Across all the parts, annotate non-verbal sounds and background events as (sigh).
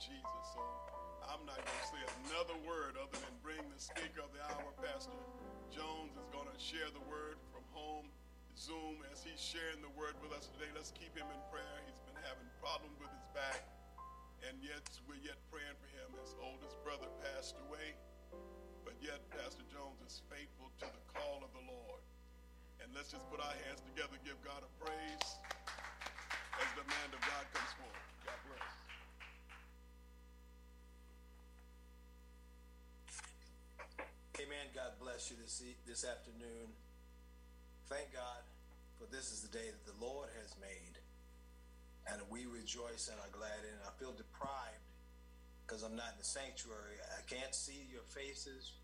Jesus. So I'm not going to say another word other than bring the speaker of the hour, Pastor Jones, is going to share the word from home, Zoom, as he's sharing the word with us today. Let's keep him in prayer. He's been having problems with his back, and yet we're yet praying for him. His oldest brother passed away, but yet Pastor Jones is faithful to the call of the Lord. And let's just put our hands together, give God a praise as the man of God comes forth. God bless. Amen. God bless you this, this afternoon. Thank God for this is the day that the Lord has made. And we rejoice and are glad in it. I feel deprived because I'm not in the sanctuary. I can't see your faces.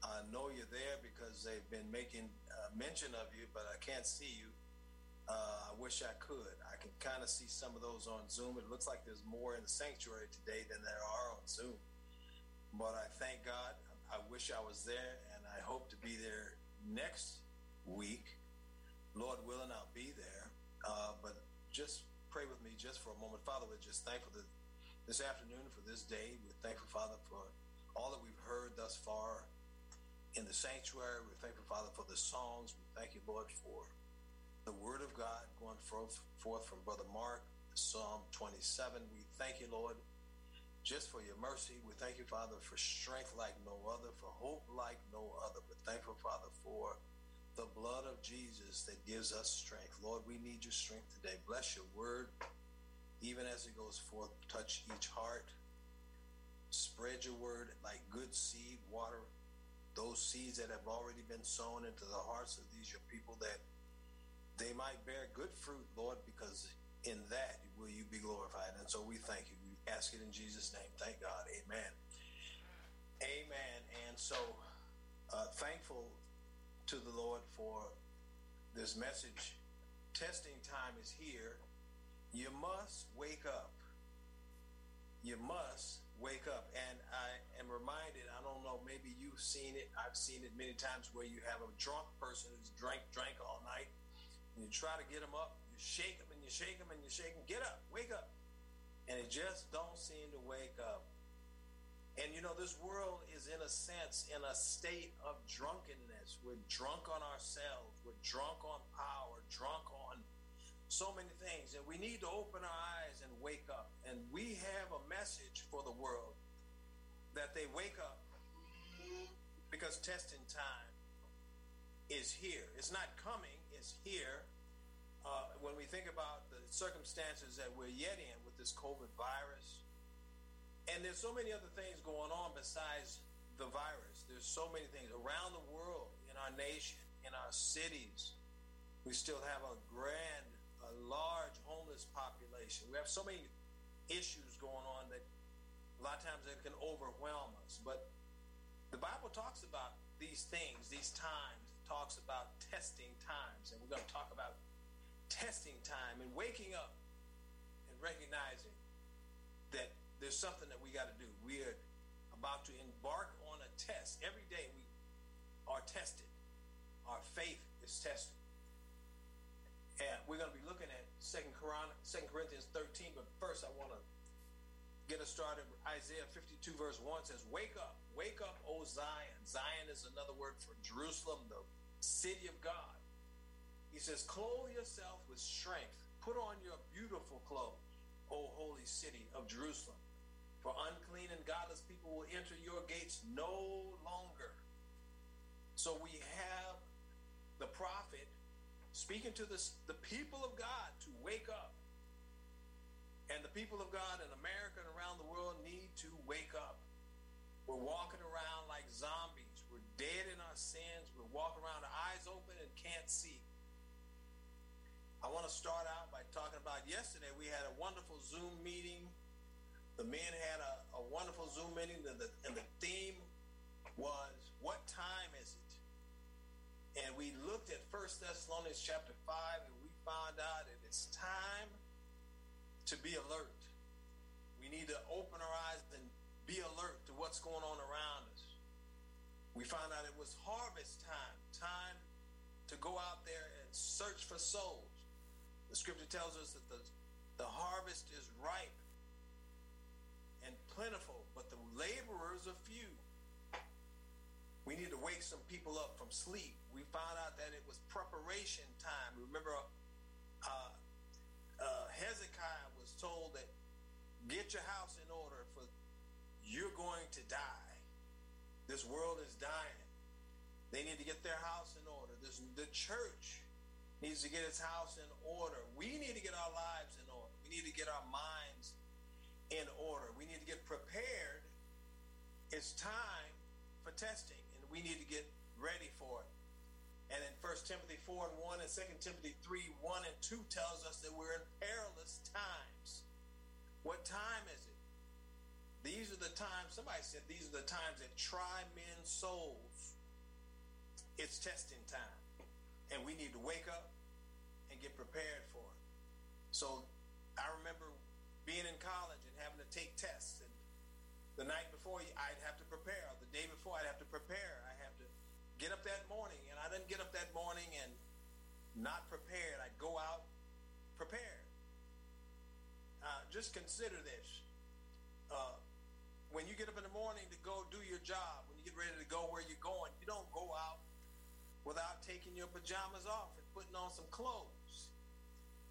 I know you're there because they've been making uh, mention of you, but I can't see you. Uh, I wish I could. I can kind of see some of those on Zoom. It looks like there's more in the sanctuary today than there are on Zoom. But I thank God. I wish I was there, hope to be there next week. Lord willing, I'll be there. Uh, but just pray with me just for a moment. Father, we're just thankful that this afternoon for this day. We're thankful, Father, for all that we've heard thus far in the sanctuary. We're thankful, Father, for the songs. We thank you, Lord, for the word of God going forth, forth from Brother Mark, Psalm 27. We thank you, Lord, just for your mercy. We thank you, Father, for strength like no other, for hope like for the blood of Jesus that gives us strength. Lord, we need your strength today. Bless your word, even as it goes forth. Touch each heart. Spread your word like good seed, water those seeds that have already been sown into the hearts of these your people that they might bear good fruit, Lord, because in that will you be glorified. And so we thank you. We ask it in Jesus' name. Thank God. Amen. Amen. And so uh, thankful to the Lord for this message. Testing time is here. You must wake up. You must wake up. And I am reminded, I don't know, maybe you've seen it. I've seen it many times where you have a drunk person who's drank, drank all night. And you try to get them up. You shake them and you shake them and you shake them. Get up, wake up. And it just don't seem to wake up. And you know, this world is in a sense in a state of drunkenness. We're drunk on ourselves. We're drunk on power, drunk on so many things. And we need to open our eyes and wake up. And we have a message for the world that they wake up because testing time is here. It's not coming, it's here. Uh, when we think about the circumstances that we're yet in with this COVID virus, and there's so many other things going on besides the virus. There's so many things around the world, in our nation, in our cities. We still have a grand, a large homeless population. We have so many issues going on that a lot of times it can overwhelm us. But the Bible talks about these things, these times, it talks about testing times. And we're going to talk about testing time and waking up and recognizing that there's something that we got to do. We are about to embark on a test. Every day we are tested. Our faith is tested. And we're going to be looking at Second Corinthians 13, but first I want to get us started. Isaiah 52 verse 1 says, Wake up, wake up, O Zion. Zion is another word for Jerusalem, the city of God. He says, Clothe yourself with strength. Put on your beautiful clothes, O holy city of Jerusalem. For unclean and godless people will enter your gates no longer. So we have the prophet speaking to this, the people of God to wake up. And the people of God in America and around the world need to wake up. We're walking around like zombies. We're dead in our sins. We're walking around, our eyes open and can't see. I want to start out by talking about yesterday. We had a wonderful Zoom meeting. The men had a, a wonderful Zoom meeting, and the, and the theme was, What time is it? And we looked at First Thessalonians chapter 5, and we found out that it's time to be alert. We need to open our eyes and be alert to what's going on around us. We found out it was harvest time, time to go out there and search for souls. The scripture tells us that the, the harvest is ripe. Plentiful, but the laborers are few. We need to wake some people up from sleep. We found out that it was preparation time. Remember, uh, uh, Hezekiah was told that get your house in order for you're going to die. This world is dying. They need to get their house in order. This, the church needs to get its house in order. We need to get our lives in order. We need to get our minds in order. We need to get prepared. It's time for testing, and we need to get ready for it. And in 1 Timothy 4 and 1 and 2 Timothy 3, 1 and 2 tells us that we're in perilous times. What time is it? These are the times, somebody said, these are the times that try men's souls. It's testing time. And we need to wake up and get prepared for it. So I remember being in college and having to take tests. And the night before, I'd have to prepare. The day before, I'd have to prepare. I have to get up that morning. And I didn't get up that morning and not prepared. I'd go out prepared. Uh, just consider this. Uh, when you get up in the morning to go do your job, when you get ready to go where you're going, you don't go out without taking your pajamas off and putting on some clothes.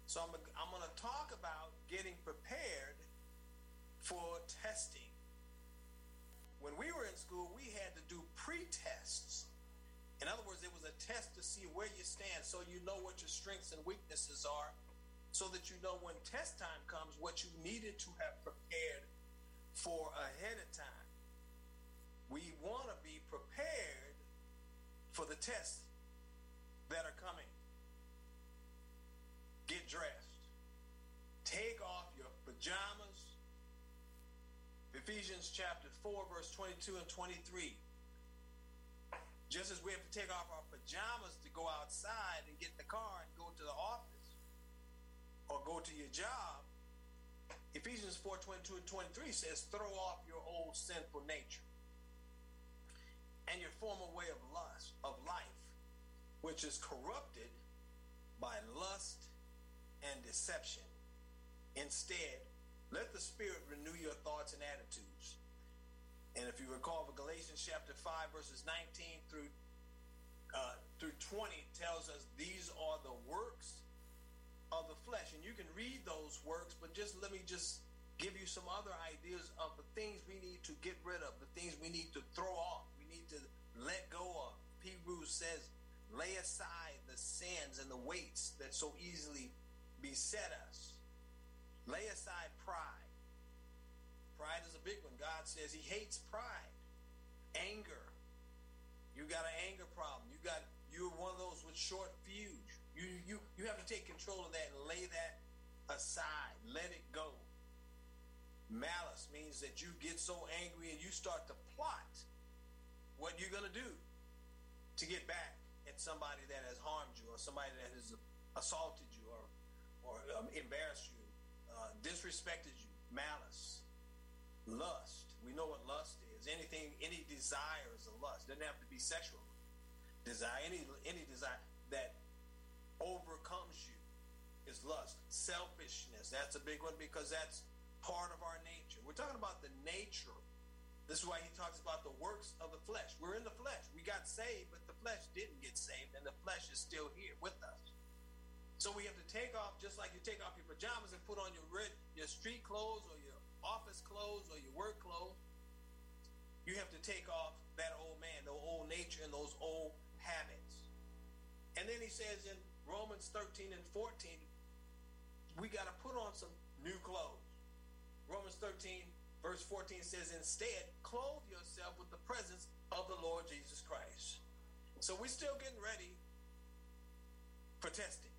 So I'm, I'm going to talk about getting prepared for testing. When we were in school, we had to do pre-tests. In other words, it was a test to see where you stand so you know what your strengths and weaknesses are so that you know when test time comes what you needed to have prepared for ahead of time. We want to be prepared for the tests that are coming. Get dressed. Take off your pajamas. Ephesians chapter 4, verse 22 and 23. Just as we have to take off our pajamas to go outside and get in the car and go to the office or go to your job, Ephesians 4 22 and 23 says, Throw off your old sinful nature and your former way of lust, of life, which is corrupted by lust and deception. Instead, let the Spirit renew your thoughts and attitudes. And if you recall, the Galatians chapter 5, verses 19 through uh, through 20 tells us these are the works of the flesh. And you can read those works, but just let me just give you some other ideas of the things we need to get rid of, the things we need to throw off, we need to let go of. Hebrews says, lay aside the sins and the weights that so easily beset us. Lay aside pride. Pride is a big one. God says he hates pride. Anger. You got an anger problem. You got you're one of those with short fuse. You you you have to take control of that and lay that aside. Let it go. Malice means that you get so angry and you start to plot what you're to do to get back at somebody that has harmed you or somebody that has assaulted you or or um, embarrassed you, uh, disrespected you. Malice, lust. We know what lust is. Anything, any desire is a lust. Doesn't have to be sexual desire. Any any desire that overcomes you is lust. Selfishness. That's a big one because that's part of our nature. We're talking about the nature. This is why he talks about the works of the flesh. We're in the flesh. We got saved, but the flesh didn't get saved, and the flesh is still here with us. So we have to take off, just like you take off your pajamas and put on your your street clothes or your office clothes or your work clothes. You have to take off that old man, the old nature, and those old habits. And then he says in Romans 13 and 14, we got to put on some new clothes. Romans 13, verse 14 says, Instead, clothe yourself with the presence of the Lord Jesus Christ. So we're still getting ready for testing.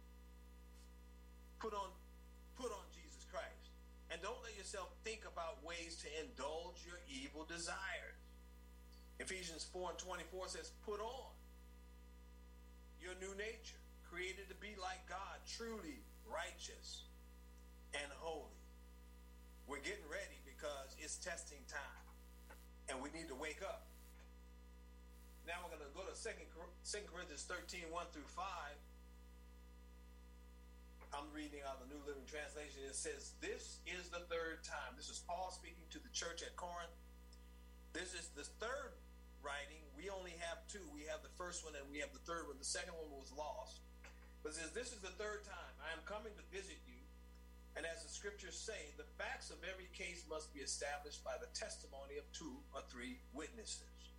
Put on, put on Jesus Christ. And don't let yourself think about ways to indulge your evil desires. Ephesians 4 and 24 says, Put on your new nature, created to be like God, truly righteous and holy. We're getting ready because it's testing time. And we need to wake up. Now we're going to go to 2 Corinthians 13, 1 through 5. I'm reading out the New Living Translation. It says, This is the third time. This is Paul speaking to the church at Corinth. This is the third writing. We only have two. We have the first one and we have the third one. The second one was lost. But says, This is the third time I am coming to visit you. And as the scriptures say, the facts of every case must be established by the testimony of two or three witnesses.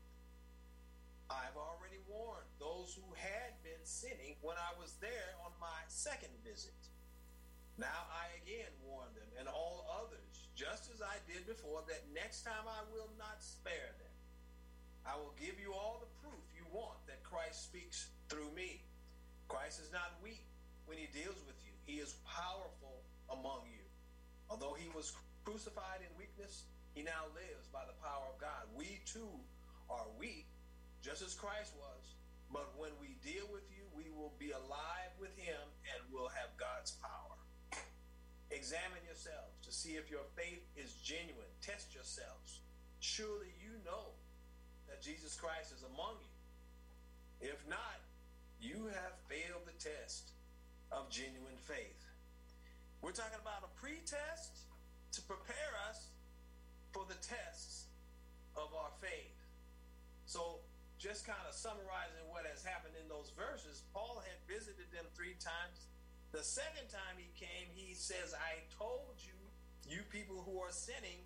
I've already warned those who had been sinning when I was there on my second visit. Now I again warn them and all others, just as I did before, that next time I will not spare them. I will give you all the proof you want that Christ speaks through me. Christ is not weak when he deals with you, he is powerful among you. Although he was crucified in weakness, he now lives by the power of God. We too are weak, just as Christ was. But when we deal with you, we will be alive with him and will have God's power. Examine yourselves to see if your faith is genuine. Test yourselves. Surely you know that Jesus Christ is among you. If not, you have failed the test of genuine faith. We're talking about a pre-test to prepare us for the tests of our faith. Just kind of summarizing what has happened in those verses, Paul had visited them three times. The second time he came, he says, I told you, you people who are sinning,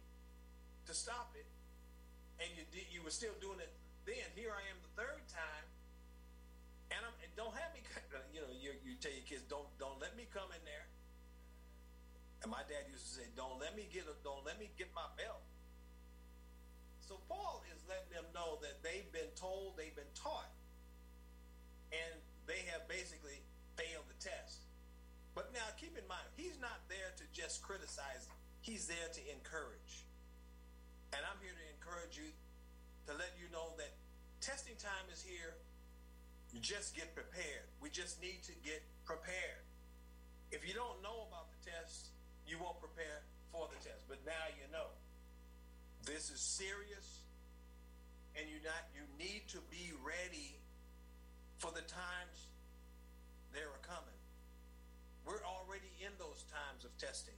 to stop it. And you did, you were still doing it then. Here I am the third time. And I'm, don't have me, (laughs) you know, you, you tell your kids, don't, don't let me come in there. And my dad used to say, don't let me get, a, don't let me get my belt. So Paul is letting them know that they've been told, they've been taught, and they have basically failed the test. But now keep in mind, he's not there to just criticize, he's there to encourage. And I'm here to encourage you to let you know that testing time is here. You just get prepared. We just need to get prepared. If you don't know about the test, you won't prepare for the test. But now you know. This is serious, and you not you need to be ready for the times that are coming. We're already in those times of testing.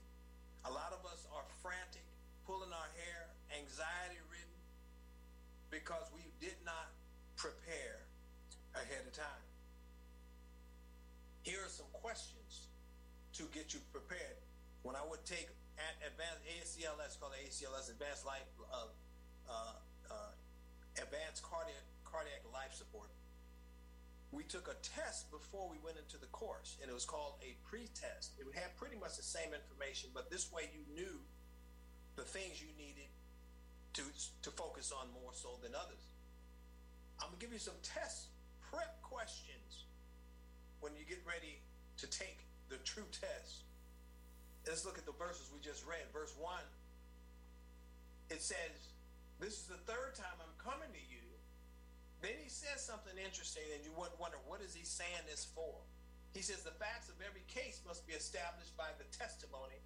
A lot of us are frantic, pulling our hair, anxiety ridden, because we did not prepare ahead of time. Here are some questions to get you prepared. When I would take at advanced ACLS, called ACLS, Advanced Life, uh, uh, uh, Advanced Cardiac Cardiac Life Support. We took a test before we went into the course, and it was called a pre-test. It had pretty much the same information, but this way you knew the things you needed to to focus on more so than others. I'm gonna give you some test prep questions when you get ready to take the true test. Let's look at the verses we just read. Verse 1, it says, This is the third time I'm coming to you. Then he says something interesting, and you would wonder, what is he saying this for? He says, The facts of every case must be established by the testimony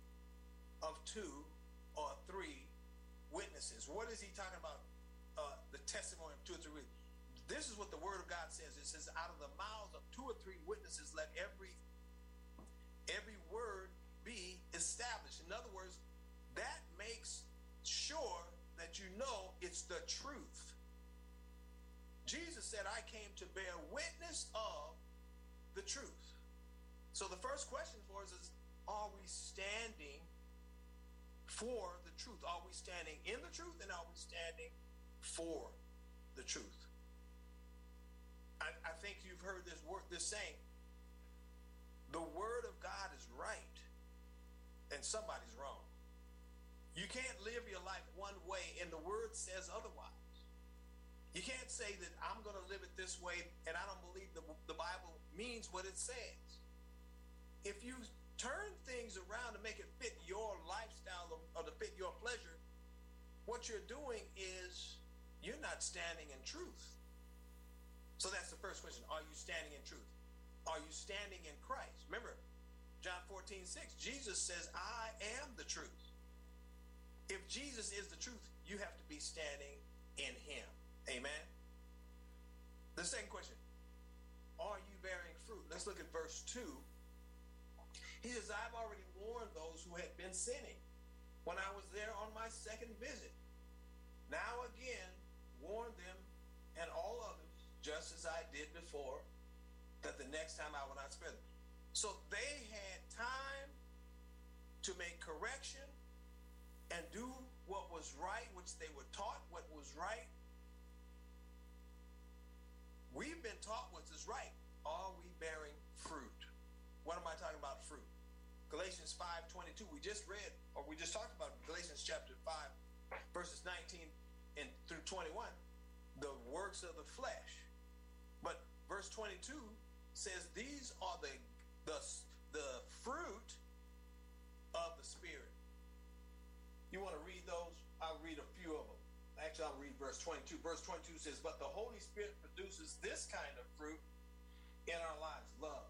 of two or three witnesses. What is he talking about? Uh, the testimony of two or three witnesses. This is what the word of God says. It says, out of the mouths of two or three witnesses, let every every word be established. In other words, that makes sure that you know it's the truth. Jesus said, I came to bear witness of the truth. So the first question for us is, are we standing for the truth? Are we standing in the truth and are we standing for the truth? I, I think you've heard this word, this saying, the word of God is right and somebody's wrong. You can't live your life one way and the word says otherwise. You can't say that I'm going to live it this way and I don't believe the, the Bible means what it says. If you turn things around to make it fit your lifestyle or to fit your pleasure, what you're doing is you're not standing in truth. So that's the first question. Are you standing in truth? Are you standing in Christ? Remember, John 14, 6, Jesus says, I am the truth. If Jesus is the truth, you have to be standing in him. Amen. The second question, are you bearing fruit? Let's look at verse 2. He says, I've already warned those who had been sinning when I was there on my second visit. Now again, warn them and all others, just as I did before, that the next time I will not spare them. So they had time to make correction and do what was right, which they were taught what was right. We've been taught what is right. Are we bearing fruit? What am I talking about fruit? Galatians 5:22. We just read, or we just talked about Galatians chapter 5, verses 19 and through 21, the works of the flesh. But verse 22 says these are the the, the fruit of the spirit. You want to read those? I'll read a few of them. Actually, I'll read verse 22. Verse 22 says, But the Holy Spirit produces this kind of fruit in our lives love,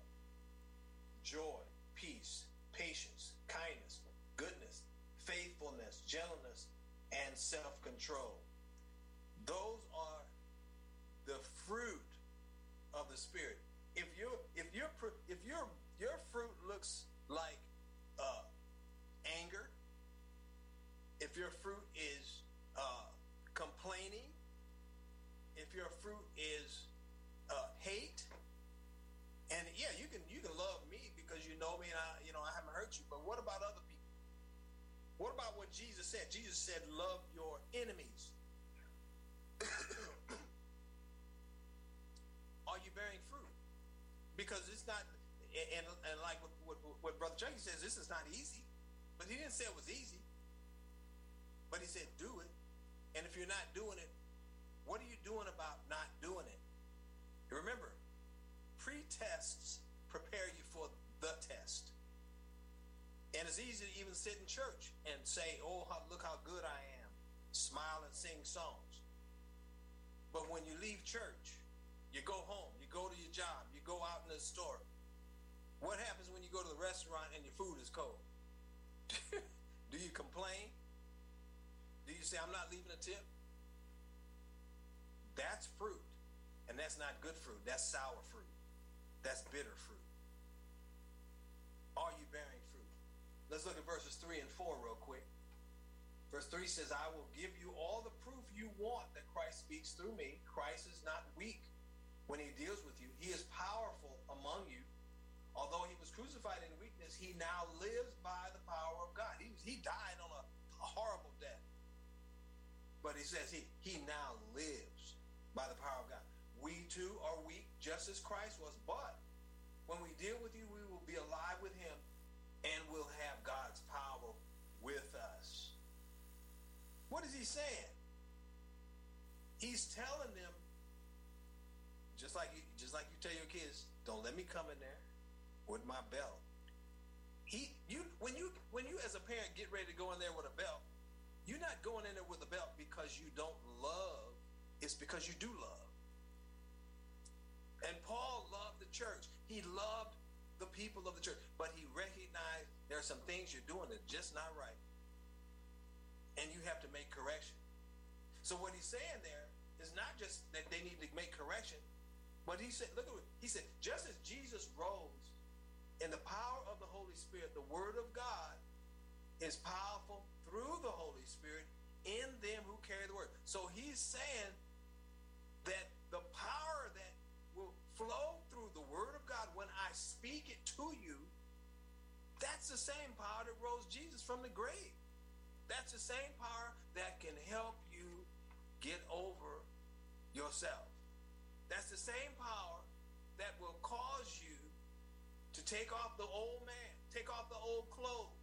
joy, peace, patience, kindness, goodness, faithfulness, gentleness, and self control. Those are the fruit of the Spirit. If your fruit is uh, complaining, if your fruit is uh, hate, and yeah, you can you can love me because you know me and I you know I haven't hurt you. But what about other people? What about what Jesus said? Jesus said, "Love your enemies." (coughs) Are you bearing fruit? Because it's not, and, and like what, what, what Brother Junkie says, this is not easy. But he didn't say it was easy. But he said, do it. And if you're not doing it, what are you doing about not doing it? Remember, pre-tests prepare you for the test. And it's easy to even sit in church and say, oh, look how good I am. Smile and sing songs. But when you leave church, you go home, you go to your job, you go out in the store. What happens when you go to the restaurant and your food is cold? (laughs) Do you complain? Do you say, I'm not leaving a tip? That's fruit. And that's not good fruit. That's sour fruit. That's bitter fruit. Are you bearing fruit? Let's look at verses 3 and 4 real quick. Verse 3 says, I will give you all the proof you want that Christ speaks through me. Christ is not weak when he deals with you. He is powerful among you. Although he was crucified in weakness, he now lives by the power of God. He, he died on a, a horrible death. But he says he, he now lives by the power of God. We too are weak, just as Christ was. But when we deal with you, we will be alive with him and we'll have God's power with us. What is he saying? He's telling them, just like you, just like you tell your kids, don't let me come in there with my belt. He, you, when you, when you as a parent get ready to go in there with a belt, you're not going in there with a belt because you don't love. It's because you do love. And Paul loved the church. He loved the people of the church, but he recognized there are some things you're doing that are just not right. And you have to make correction. So what he's saying there is not just that they need to make correction, but he said, look at what he said, just as Jesus rose in the power of the Holy Spirit, the word of God is powerful through the Holy Spirit in them who carry the word. So he's saying that the power that will flow through the word of God when I speak it to you, that's the same power that rose Jesus from the grave. That's the same power that can help you get over yourself. That's the same power that will cause you to take off the old man, take off the old clothes,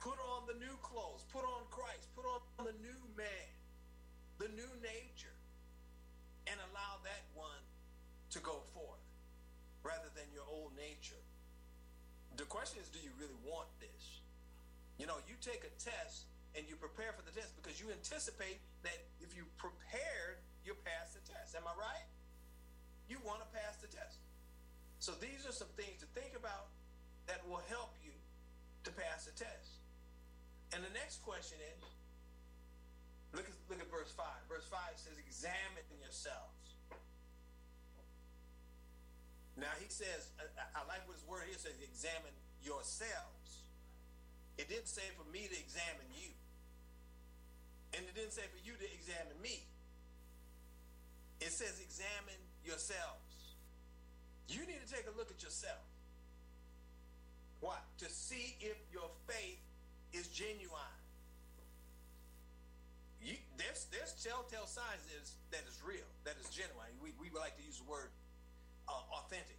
put on the new clothes, put on Christ, put on the new man, the new nature, and allow that one to go forth rather than your old nature. The question is, do you really want this? You know, you take a test and you prepare for the test because you anticipate that if you prepared, you'll pass the test. Am I right? You want to pass the test. So these are some things to think about that will help you to pass the test. And the next question is, look at, look at verse 5. Verse 5 says, examine yourselves. Now he says, I, I like what his word here says, examine yourselves. It didn't say for me to examine you. And it didn't say for you to examine me. It says examine yourselves. You need to take a look at yourself. What? To see if your faith is genuine. You, there's there's telltale signs that is, that is real, that is genuine. We, we like to use the word uh, authentic.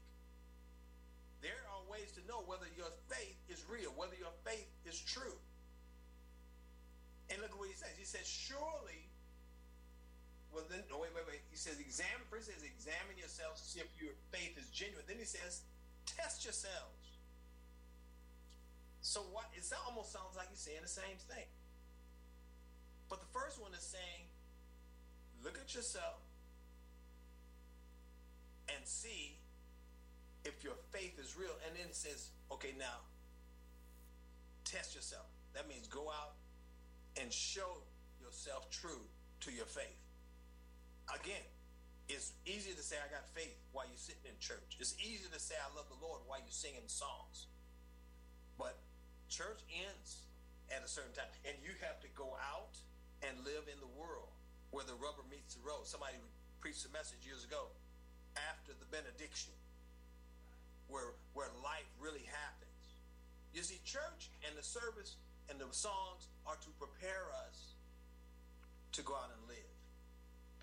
There are ways to know whether your faith is real, whether your faith is true. And look at what he says. He says, surely, well then, no, wait, wait, wait. He says, examine, first he says, examine yourselves to see if your faith is genuine. Then he says, test yourselves. So what, it almost sounds like you're saying the same thing. But the first one is saying, look at yourself and see if your faith is real. And then it says, okay, now test yourself. That means go out and show yourself true to your faith. Again, it's easy to say I got faith while you're sitting in church. It's easy to say I love the Lord while you're singing songs. Church ends at a certain time. And you have to go out and live in the world where the rubber meets the road. Somebody preached a message years ago after the benediction where where life really happens. You see, church and the service and the songs are to prepare us to go out and live.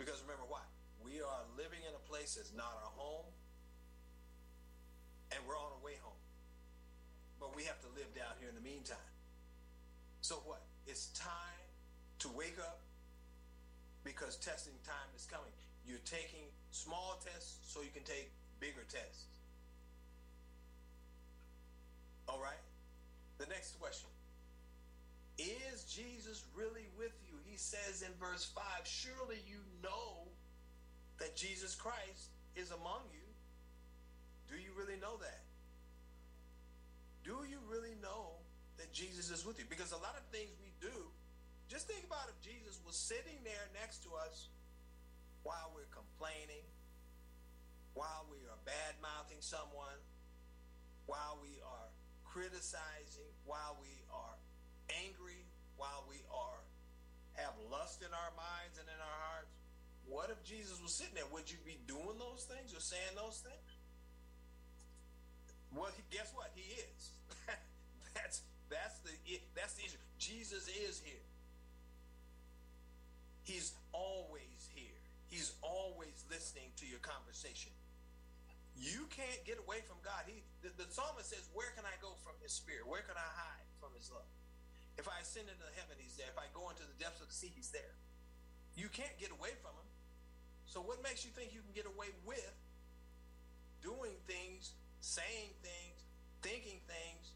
Because remember what? We are living in a place that's not our home, and we're on our way home. But we have to live down here in the meantime. So what? It's time to wake up because testing time is coming. You're taking small tests so you can take bigger tests. All right? The next question Is Jesus really with you? He says in verse 5 Surely you know that Jesus Christ is among you. Do you really know that? Do you really know that Jesus is with you? Because a lot of things we do just think about if Jesus was sitting there next to us while we're complaining, while we are bad mouthing someone, while we are criticizing, while we are angry, while we are have lust in our minds and in our hearts. What if Jesus was sitting there? Would you be doing those things or saying those things? Well, guess what? He is. (laughs) that's that's the that's the issue. Jesus is here. He's always here. He's always listening to your conversation. You can't get away from God. He, the, the psalmist says, Where can I go from his spirit? Where can I hide from his love? If I ascend into heaven, he's there. If I go into the depths of the sea, he's there. You can't get away from him. So, what makes you think you can get away with doing things, saying things, thinking things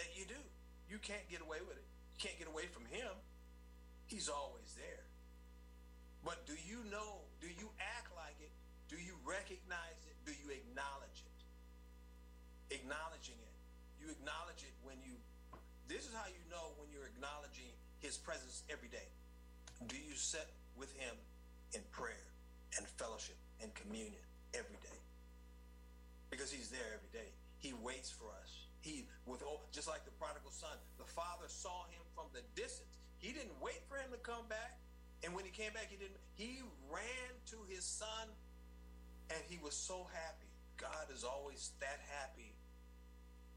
that you do? You can't get away with it. You can't get away from him. He's always there. But do you know? Do you act like it? Do you recognize it? Do you acknowledge it? Acknowledging it. You acknowledge it when you. This is how you know when you're acknowledging His presence every day. Do you sit with Him in prayer and fellowship and communion every day? Because He's there every day. He waits for us. He with all, just like the prodigal son, the father saw him from the distance. He didn't wait for him to come back. And when he came back, he didn't. He ran to his son, and he was so happy. God is always that happy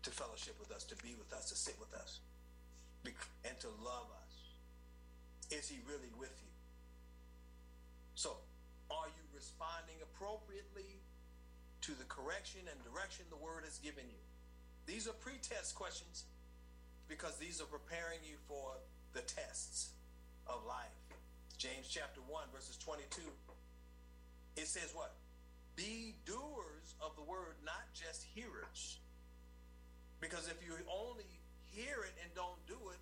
to fellowship with us, to be with us, to sit with us, and to love us. Is he really with you? So, are you responding appropriately to the correction and direction the word has given you? These are pre-test questions because these are preparing you for the tests of life. James chapter 1, verses 22. It says what? Be doers of the word, not just hearers. Because if you only hear it and don't do it,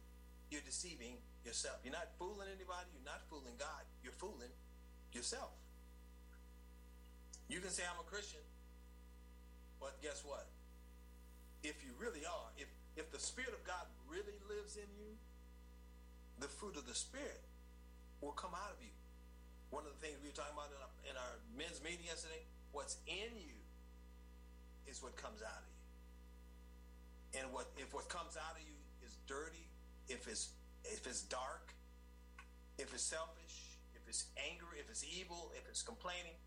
you're deceiving yourself. You're not fooling anybody. You're not fooling God. You're fooling yourself. You can say, I'm a Christian. But guess what? If you really are, if, if the Spirit of God really lives in you, the fruit of the Spirit will come out of you. One of the things we were talking about in our, in our men's meeting yesterday, what's in you is what comes out of you. And what if what comes out of you is dirty, if it's if it's dark, if it's selfish, if it's anger, if it's evil, if it's complaining,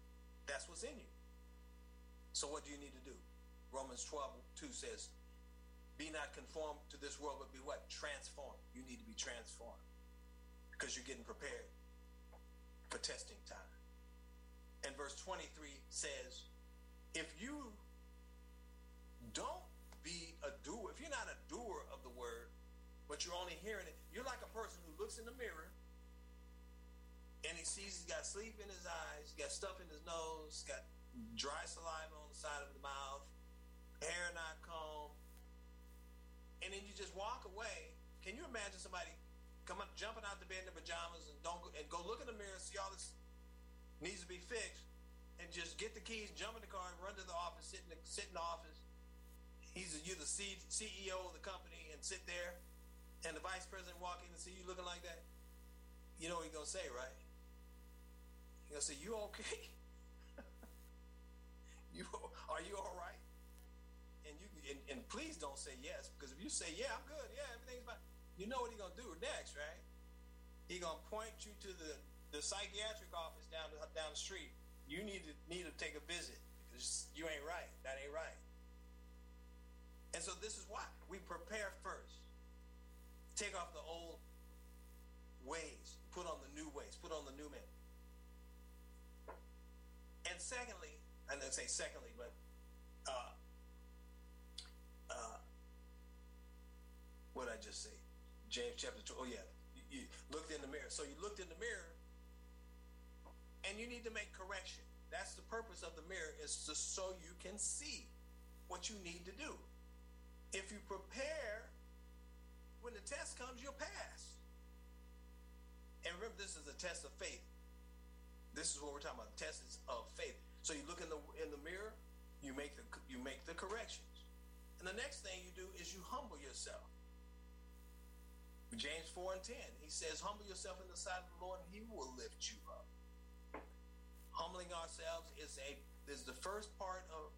that's what's in you. So what do you need to do? Romans 12, 2 says, be not conformed to this world, but be what? Transformed. You need to be transformed because you're getting prepared for testing time. And verse 23 says, if you don't be a doer, if you're not a doer of the word, but you're only hearing it, you're like a person who looks in the mirror and he sees he's got sleep in his eyes, he's got stuff in his nose, got dry saliva on the side of the mouth, hair not combed, and then you just walk away. Can you imagine somebody coming, jumping out the bed in their pajamas and don't go, and go look in the mirror, see all this needs to be fixed, and just get the keys, jump in the car, and run to the office, sit in the, sit in the office. He's you're the C, CEO of the company, and sit there, and the vice president walk in and see you looking like that. You know what he's gonna say, right? He's gonna say, "You okay? (laughs) you are you all right?" And and, and please don't say yes because if you say, "Yeah, I'm good. Yeah, everything's fine," you know what he's gonna do next, right? He's gonna point you to the the psychiatric office down the, down the street. You need to need to take a visit because you ain't right. That ain't right. And so this is why we prepare first. Take off the old ways, put on the new ways, put on the new man. And secondly, I didn't say secondly, but uh, what I just say? James chapter 2. Oh, yeah. You, you looked in the mirror. So you looked in the mirror and you need to make correction. That's the purpose of the mirror is just so you can see what you need to do. If you prepare, when the test comes, you'll pass. And remember, this is a test of faith. This is what we're talking about. Tests of faith. So you look in the in the mirror, you make the you make the corrections, and the next thing you do is you humble yourself. James four and ten, he says, "Humble yourself in the sight of the Lord, and He will lift you up." Humbling ourselves is a is the first part of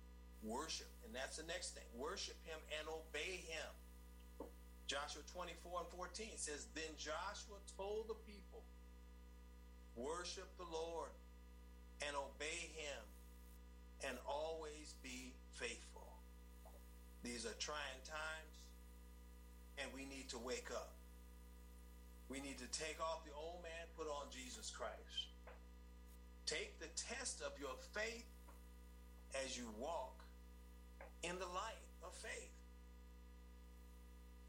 worship, and that's the next thing. Worship Him and obey Him. Joshua 24 and 14 says, Then Joshua told the people, Worship the Lord and obey him and always be faithful. These are trying times and we need to wake up. We need to take off the old man, put on Jesus Christ. Take the test of your faith as you walk in the light of faith.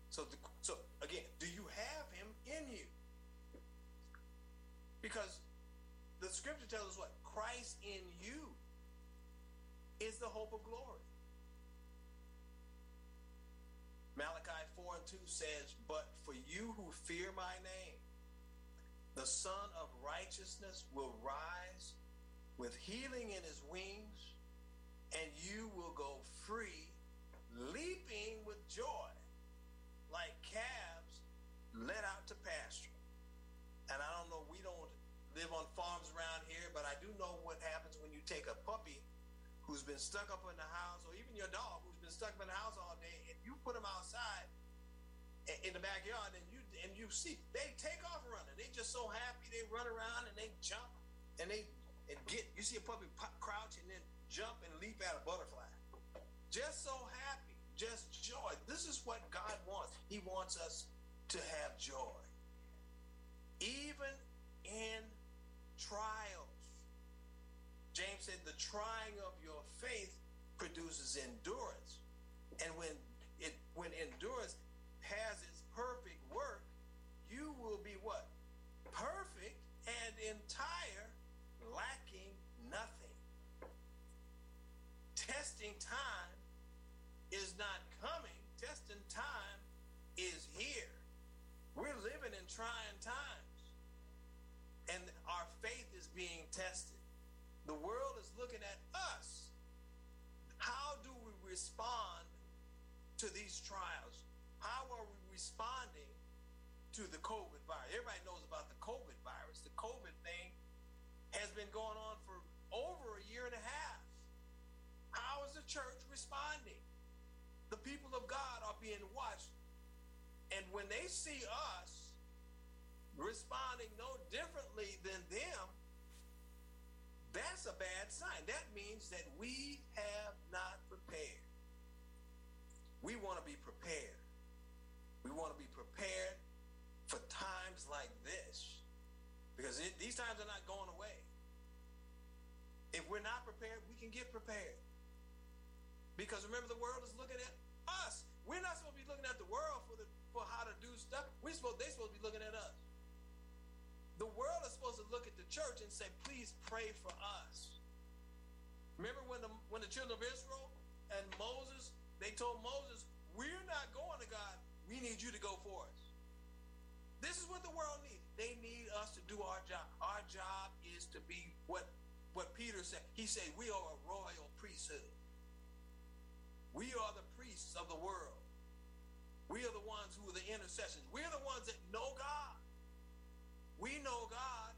So, the, so again, do you have him in you? Because the scripture tells us what? Christ in you is the hope of glory. Malachi 4 and 2 says, But for you who fear my name, the Sun of Righteousness will rise with healing in his wings, and you will go free, leaping with joy, like calves led out to pasture. And I don't know, we don't live on farms around here, but I do know what happens when you take a puppy who's been stuck up in the house, or even your dog who's been stuck up in the house all day, and you put them outside in the backyard, and you and you see they take off running. They just so happy they run around and they jump and they and get. You see a puppy crouch and then jump and leap at a butterfly. Just so happy, just joy. This is what God wants. He wants us to have joy, even in trials. James said, "The trying of your faith produces endurance, and when it when endurance has its perfect work, you will be what? Perfect and entire, lacking nothing. Testing time is not coming. Testing time is here. We're living in trying times. And our faith is being tested. The world is looking at us. How do we respond to these trials? How are we responding to the COVID virus? Everybody knows about the COVID virus. The COVID thing has been going on for over a year and a half. How is the church responding? The people of God are being watched. And when they see us responding no differently than them, a bad sign. That means that we have not prepared. We want to be prepared. We want to be prepared for times like this because it, these times are not going away. If we're not prepared, we can get prepared. Because remember, the world is looking at us. We're not supposed to be looking at the world for the for how to do stuff. We're supposed they're supposed to be looking at us. The world is supposed to look at the church and say, "Please pray for us." Remember when the when the children of Israel and Moses they told Moses, "We're not going to God. We need you to go for us." This is what the world needs. They need us to do our job. Our job is to be what what Peter said. He said, "We are a royal priesthood." We are the priests of the world. We are the ones who are the intercessors. We are the ones that know God. We know God,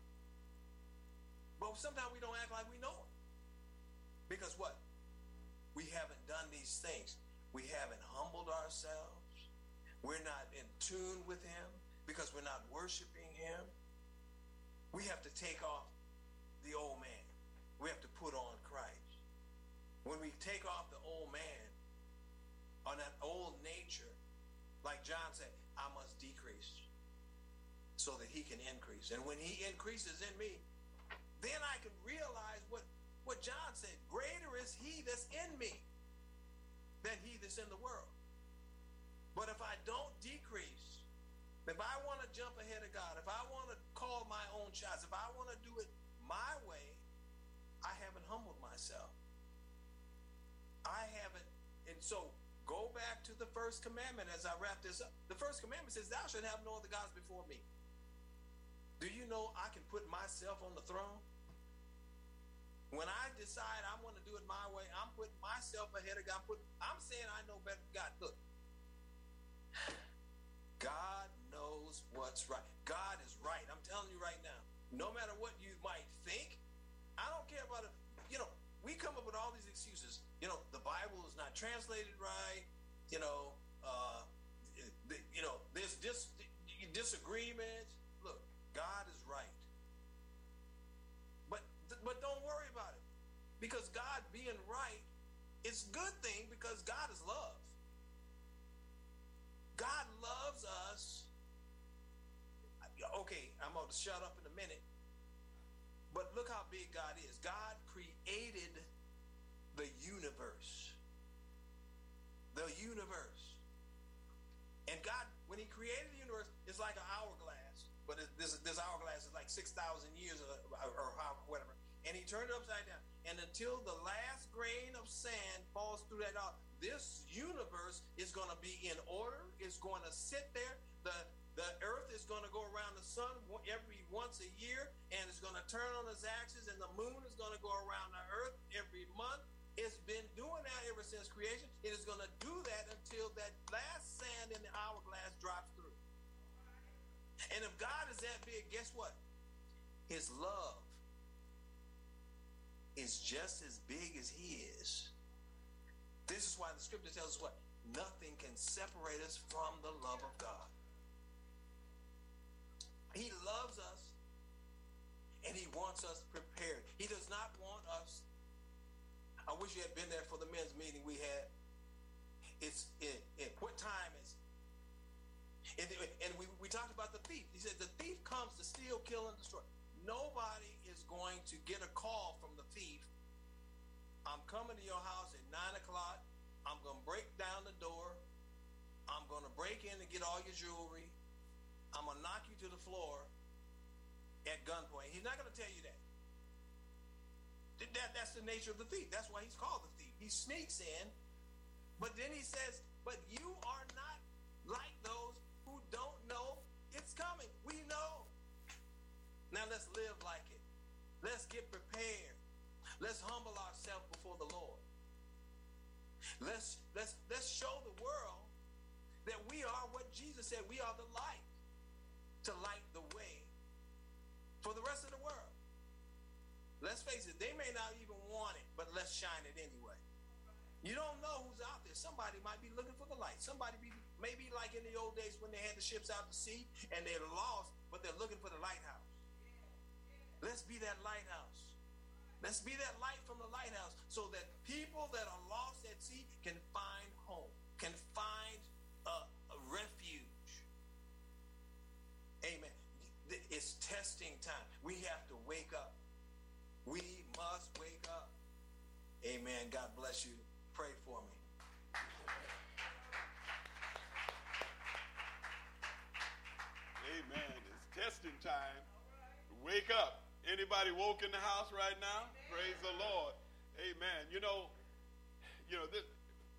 but sometimes we don't act like we know Him. Because what? We haven't done these things. We haven't humbled ourselves. We're not in tune with Him because we're not worshiping Him. We have to take off the old man. We have to put on Christ. When we take off the old man, on that old nature, like John said, I must decrease so that he can increase. And when he increases in me, then I can realize what, what John said greater is he that's in me than he that's in the world. But if I don't decrease, if I want to jump ahead of God, if I want to call my own shots, if I want to do it my way, I haven't humbled myself. I haven't, and so Go back to the first commandment as I wrap this up. The first commandment says, Thou shalt have no other gods before me. Do you know I can put myself on the throne? When I decide I want to do it my way, I'm putting myself ahead of God. I'm, I'm saying I know better than God. Look, God knows what's right. God is right. I'm telling you right now. No matter what you might think, I don't care about it. You know, we come up with all these excuses you know, the Bible is not translated right. You know, uh, you know, there's dis, disagreements. God is right. But but don't worry about it, because God being right is a good thing because God is love. God loves us. Okay, I'm going to shut up in a minute. But look how big God is. God created the universe. The universe. And God, when He created the universe, it's like an hourglass. But this, this hourglass is like 6,000 years or, or, or whatever. And He turned it upside down. And until the last grain of sand falls through that out, this universe is going to be in order. It's going to sit there. The the earth is going to go around the sun every once a year and it's going to turn on its axis and the moon is going to go around the earth every month it's been doing that ever since creation. It is going to do that until that last sand in the hourglass drops through. And if God is that big, guess what? His love is just as big as he is. This is why the scripture tells us what? Nothing can separate us from the love of God. He loves us and he wants us prepared. He does not want us I wish you had been there for the men's meeting we had. It's in, in what time is and, and we, we talked about the thief. He said the thief comes to steal, kill, and destroy. Nobody is going to get a call from the thief. I'm coming to your house at nine o'clock. I'm going to break down the door. I'm going to break in and get all your jewelry. I'm going to knock you to the floor at gunpoint. He's not going to tell you that. That, that's the nature of the thief. That's why he's called the thief. He sneaks in, but then he says, But you are not like those coming. We know. Now let's live like it. Let's get prepared. Let's humble ourselves before the Lord. Let's let's let's show the world that we are what Jesus said. We are the light to light the way for the rest of the world. Let's face it, they may not even want it, but let's shine it anyway. Somebody might be looking for the light. Somebody be maybe like in the old days when they had the ships out to sea and they're lost, but they're looking for the lighthouse. Let's be that lighthouse. Let's be that light from the lighthouse so that people that are lost at sea can find home, can find a, a refuge. Amen. It's testing time. We have to wake up. We must wake up. Amen. God bless you. Pray for me. Amen. It's testing time. Wake up. Anybody woke in the house right now? Amen. Praise the Lord. Amen. You know, you know this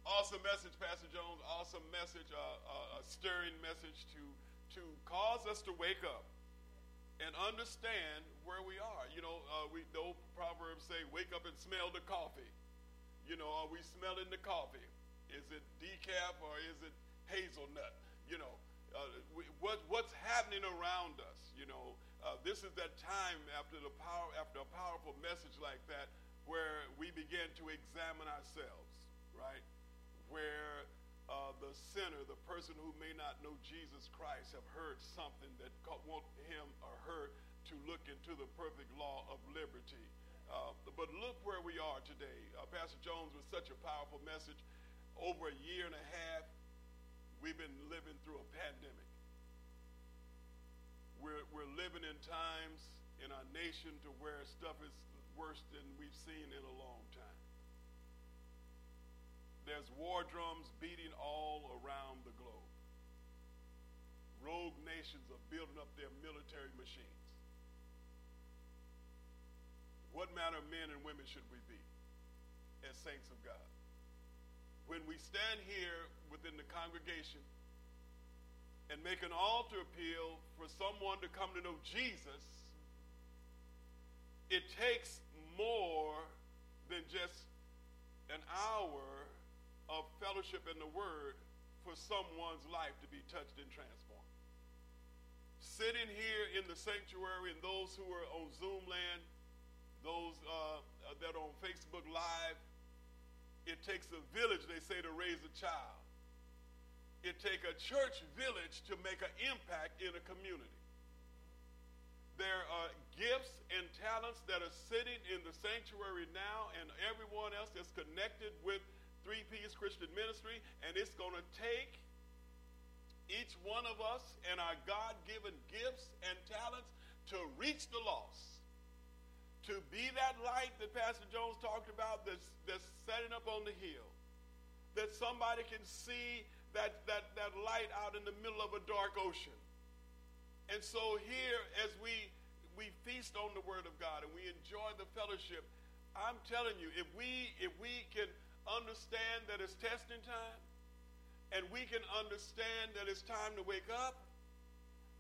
awesome message, Pastor Jones. Awesome message, uh, uh, a stirring message to to cause us to wake up and understand where we are. You know, uh, we the old proverbs say, "Wake up and smell the coffee." You know, are we smelling the coffee? Is it decaf or is it hazelnut? You know, uh, what what's happening around us? You know, uh, this is that time after the power, after a powerful message like that, where we begin to examine ourselves, right? Where uh, the sinner, the person who may not know Jesus Christ, have heard something that want him or her to look into the perfect law of liberty. Uh, but look where we are today. Uh, Pastor Jones was such a powerful message. Over a year and a half, we've been living through a pandemic. We're, we're living in times in our nation to where stuff is worse than we've seen in a long time. There's war drums beating all around the globe. Rogue nations are building up their military machines. What manner of men and women should we be as saints of God? When we stand here within the congregation and make an altar appeal for someone to come to know Jesus, it takes more than just an hour of fellowship in the Word for someone's life to be touched and transformed. Sitting here in the sanctuary and those who are on Zoom land, those uh, that are on Facebook Live, it takes a village, they say, to raise a child it takes a church village to make an impact in a community. There are gifts and talents that are sitting in the sanctuary now, and everyone else is connected with Three P's Christian Ministry, and it's going to take each one of us and our God given gifts and talents to reach the lost. To be that light that Pastor Jones talked about that's, that's setting up on the hill. That somebody can see that, that, that light out in the middle of a dark ocean. And so here, as we, we feast on the Word of God and we enjoy the fellowship, I'm telling you, if we, if we can understand that it's testing time, and we can understand that it's time to wake up,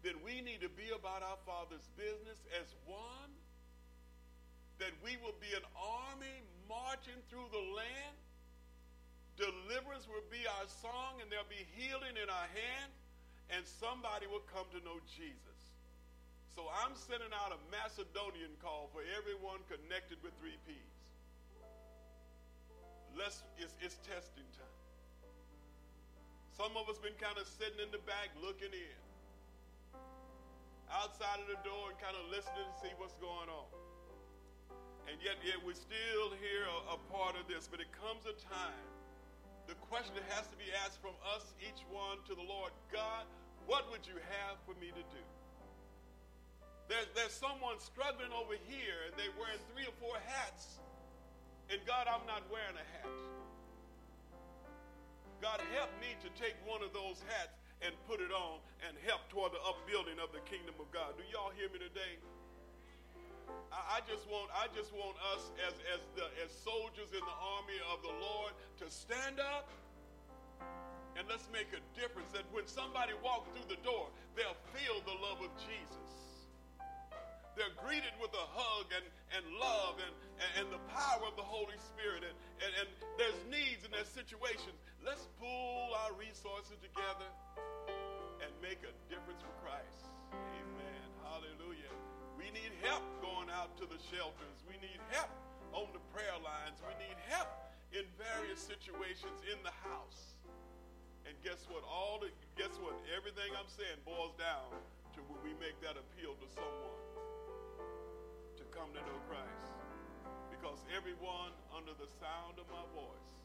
then we need to be about our Father's business as one, that we will be an army marching through the land Deliverance will be our song, and there'll be healing in our hand, and somebody will come to know Jesus. So I'm sending out a Macedonian call for everyone connected with 3Ps. Let's, it's, it's testing time. Some of us been kind of sitting in the back looking in. Outside of the door and kind of listening to see what's going on. And yet, yet we're still here a, a part of this. But it comes a time the question that has to be asked from us, each one, to the Lord God, what would you have for me to do? There's, there's someone struggling over here and they're wearing three or four hats. And God, I'm not wearing a hat. God, help me to take one of those hats and put it on and help toward the upbuilding of the kingdom of God. Do y'all hear me today? I, I just want I just want us as as the as soldiers in the army of the Lord to stand up and let's make a difference that when somebody walks through the door, they'll feel the love of Jesus. They're greeted with a hug and, and love and, and, and the power of the Holy Spirit. And, and, and there's there's situations. Let's pool our resources together and make a difference for Christ. Amen. Hallelujah. We need help going out to the shelters. We need help on the prayer lines. We need help in various situations in the house. And guess what? All the guess what? Everything I'm saying boils down to when we make that appeal to someone to come to know Christ. because everyone under the sound of my voice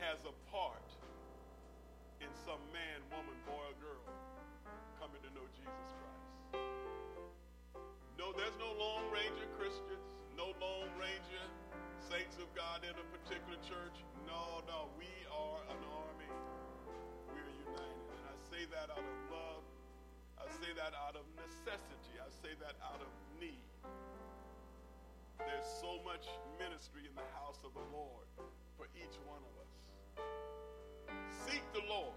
has a part in some man, woman, boy, or girl coming to know Jesus Christ. No, there's no Lone Ranger Christians, no Lone Ranger saints of God in a particular church. No, no, we are an army. We are united. And I say that out of love. I say that out of necessity. I say that out of need. There's so much ministry in the house of the Lord for each one of us. Seek the Lord.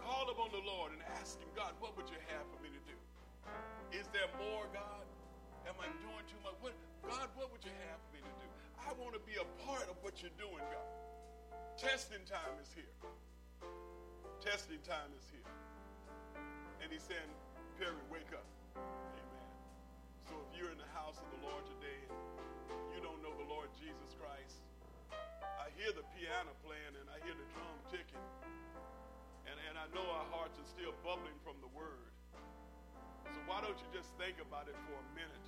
Call upon the Lord and ask Him, God, what would you have for me to do? Is there more, God? Am I doing too much? What, God, what would you have for me to do? I want to be a part of what you're doing, God. Testing time is here. Testing time is here. And He's saying, Perry, wake up. Amen. So if you're in the house of the Lord today and you don't know the Lord Jesus Christ, hear the piano playing and I hear the drum ticking. And, and I know our hearts are still bubbling from the word. So why don't you just think about it for a minute?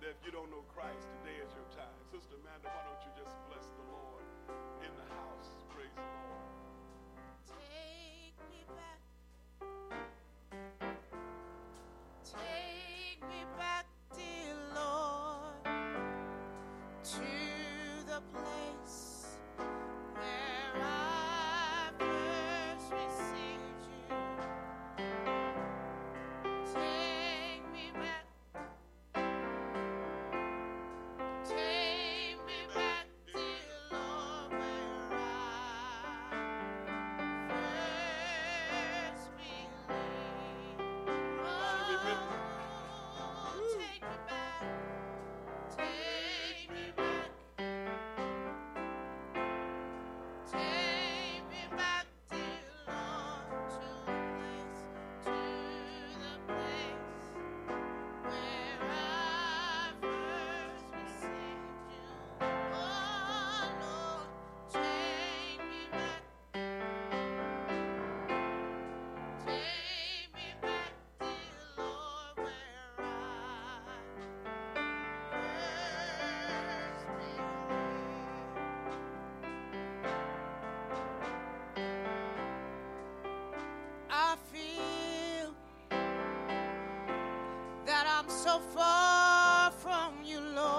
That if you don't know Christ, today is your time. Sister Amanda, why don't you just bless the Lord in the house? Praise the Lord. Take me back. Take me back, place so far from you, Lord.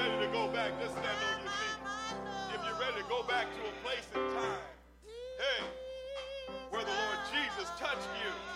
Ready to go back, just stand on your feet. If you're ready to go back to a place in time, hey, where the Lord Jesus touched you,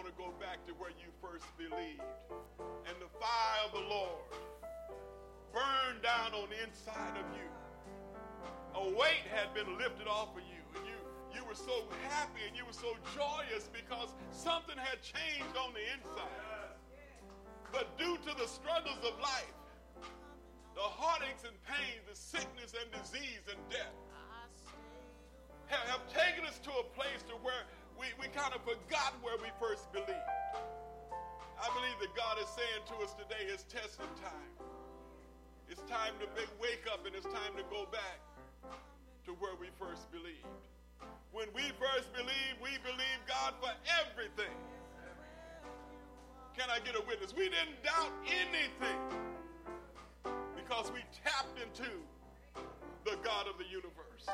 want to go back to where you first believed? And the fire of the Lord burned down on the inside of you. A weight had been lifted off of you. And you, you were so happy and you were so joyous because something had changed on the inside. But due to the struggles of life, the heartaches and pains, the sickness and disease and death, have, have taken us to a place to where we, we kind of forgot where we first believed. I believe that God is saying to us today, it's testing time. It's time to wake up and it's time to go back to where we first believed. When we first believed, we believed God for everything. Can I get a witness? We didn't doubt anything because we tapped into the God of the universe.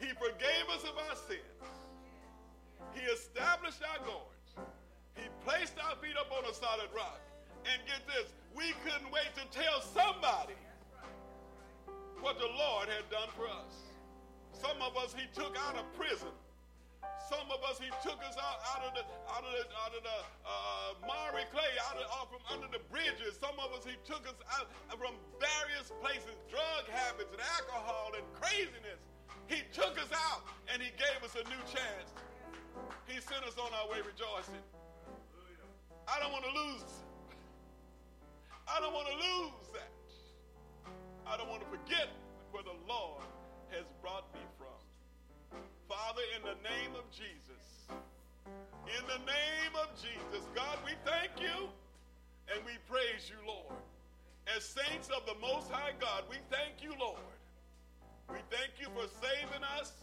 He forgave us of our sins. He established our goings. He placed our feet up on a solid rock. And get this, we couldn't wait to tell somebody what the Lord had done for us. Some of us he took out of prison. Some of us he took us out, out of the out of the out of the uh, miry clay, out of off from under the bridges. Some of us he took us out from various places, drug habits and alcohol and craziness. He took us out and he gave us a new chance. He sent us on our way rejoicing. I don't want to lose I don't want to lose that. I don't want to forget where the Lord has brought me from. Father, in the name of Jesus, in the name of Jesus, God, we thank you and we praise you, Lord. As saints of the Most High God, we thank you, Lord. We thank you for saving us.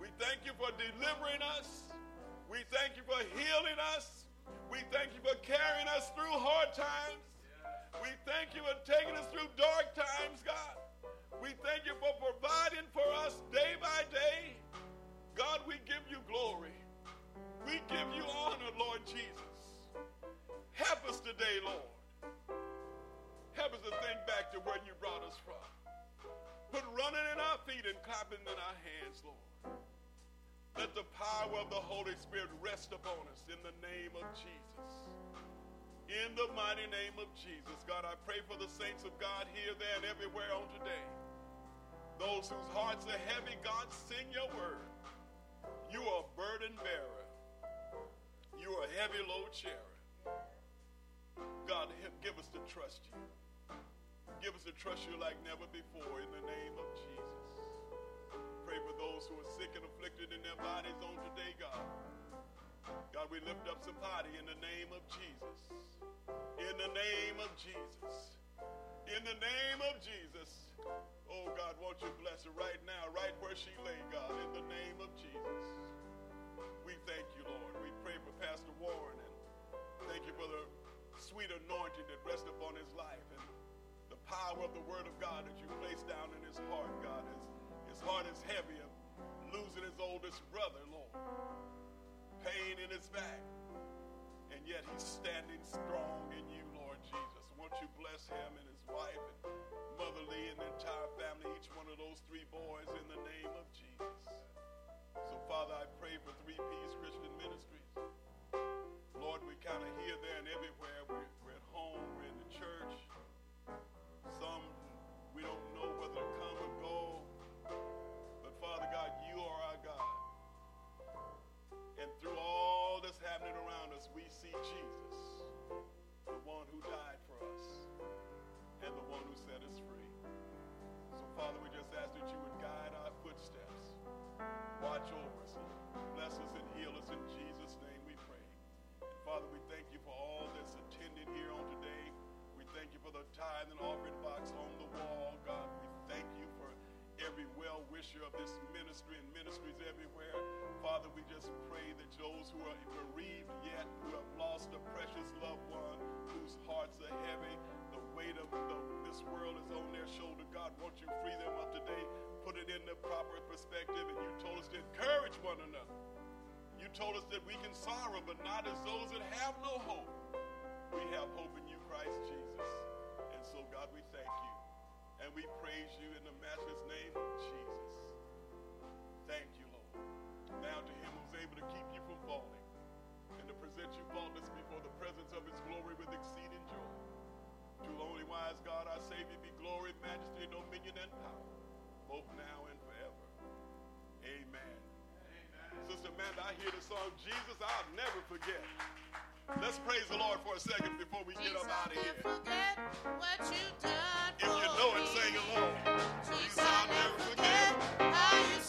We thank you for delivering us. We thank you for healing us. We thank you for carrying us through hard times. We thank you for taking us through dark times, God. We thank you for providing for us day by day. God, we give you glory. We give you honor, Lord Jesus. Help us today, Lord. Help us to think back to where you brought us from. Put running in our feet and clapping in our hands. Let the power of the Holy Spirit rest upon us in the name of Jesus. In the mighty name of Jesus, God, I pray for the saints of God here, there, and everywhere on today. Those whose hearts are heavy, God, sing your word. You are burden bearer. You are a heavy load sharer. God, give us to trust you. Give us to trust you like never before in the name of Jesus. Pray for those who are sick and afflicted in their bodies on today, God. God, we lift up Sapati in the name of Jesus. In the name of Jesus. In the name of Jesus. Oh, God, won't you bless her right now, right where she lay, God, in the name of Jesus. We thank you, Lord. We pray for Pastor Warren and thank you for the sweet anointing that rests upon his life and the power of the word of God that you placed down in his heart, God. His, his heart is heavy of losing his oldest brother, Lord pain in his back. And yet he's standing strong in you, Lord Jesus. Won't you bless him and his wife and Mother Lee and the entire family, each one of those three boys in the name of Jesus. So, Father, I pray for Three P's Christian Ministries. Lord, we kind of here, there, and everywhere. We're, everywhere. Father, we just pray that those who are bereaved yet, who have lost a precious loved one, whose hearts are heavy, the weight of the, this world is on their shoulder. God, won't you free them up today? Put it in the proper perspective. And you told us to encourage one another. You told us that we can sorrow, but not as those that have no hope. We have hope in you, Christ Jesus. And so, God, we thank you. And we praise you in the matchless name of Jesus. Thank you. Now to him who's able to keep you from falling and to present you faultless before the presence of his glory with exceeding joy. To only wise God, our Savior, be glory, majesty, dominion, and power, both now and forever. Amen. Amen. Sister Amanda, I hear the song, Jesus, I'll never forget. Let's praise the Lord for a second before we Jesus, get up out of here. Forget what you done If you know it, sing along. Jesus, I'll never forget how you saved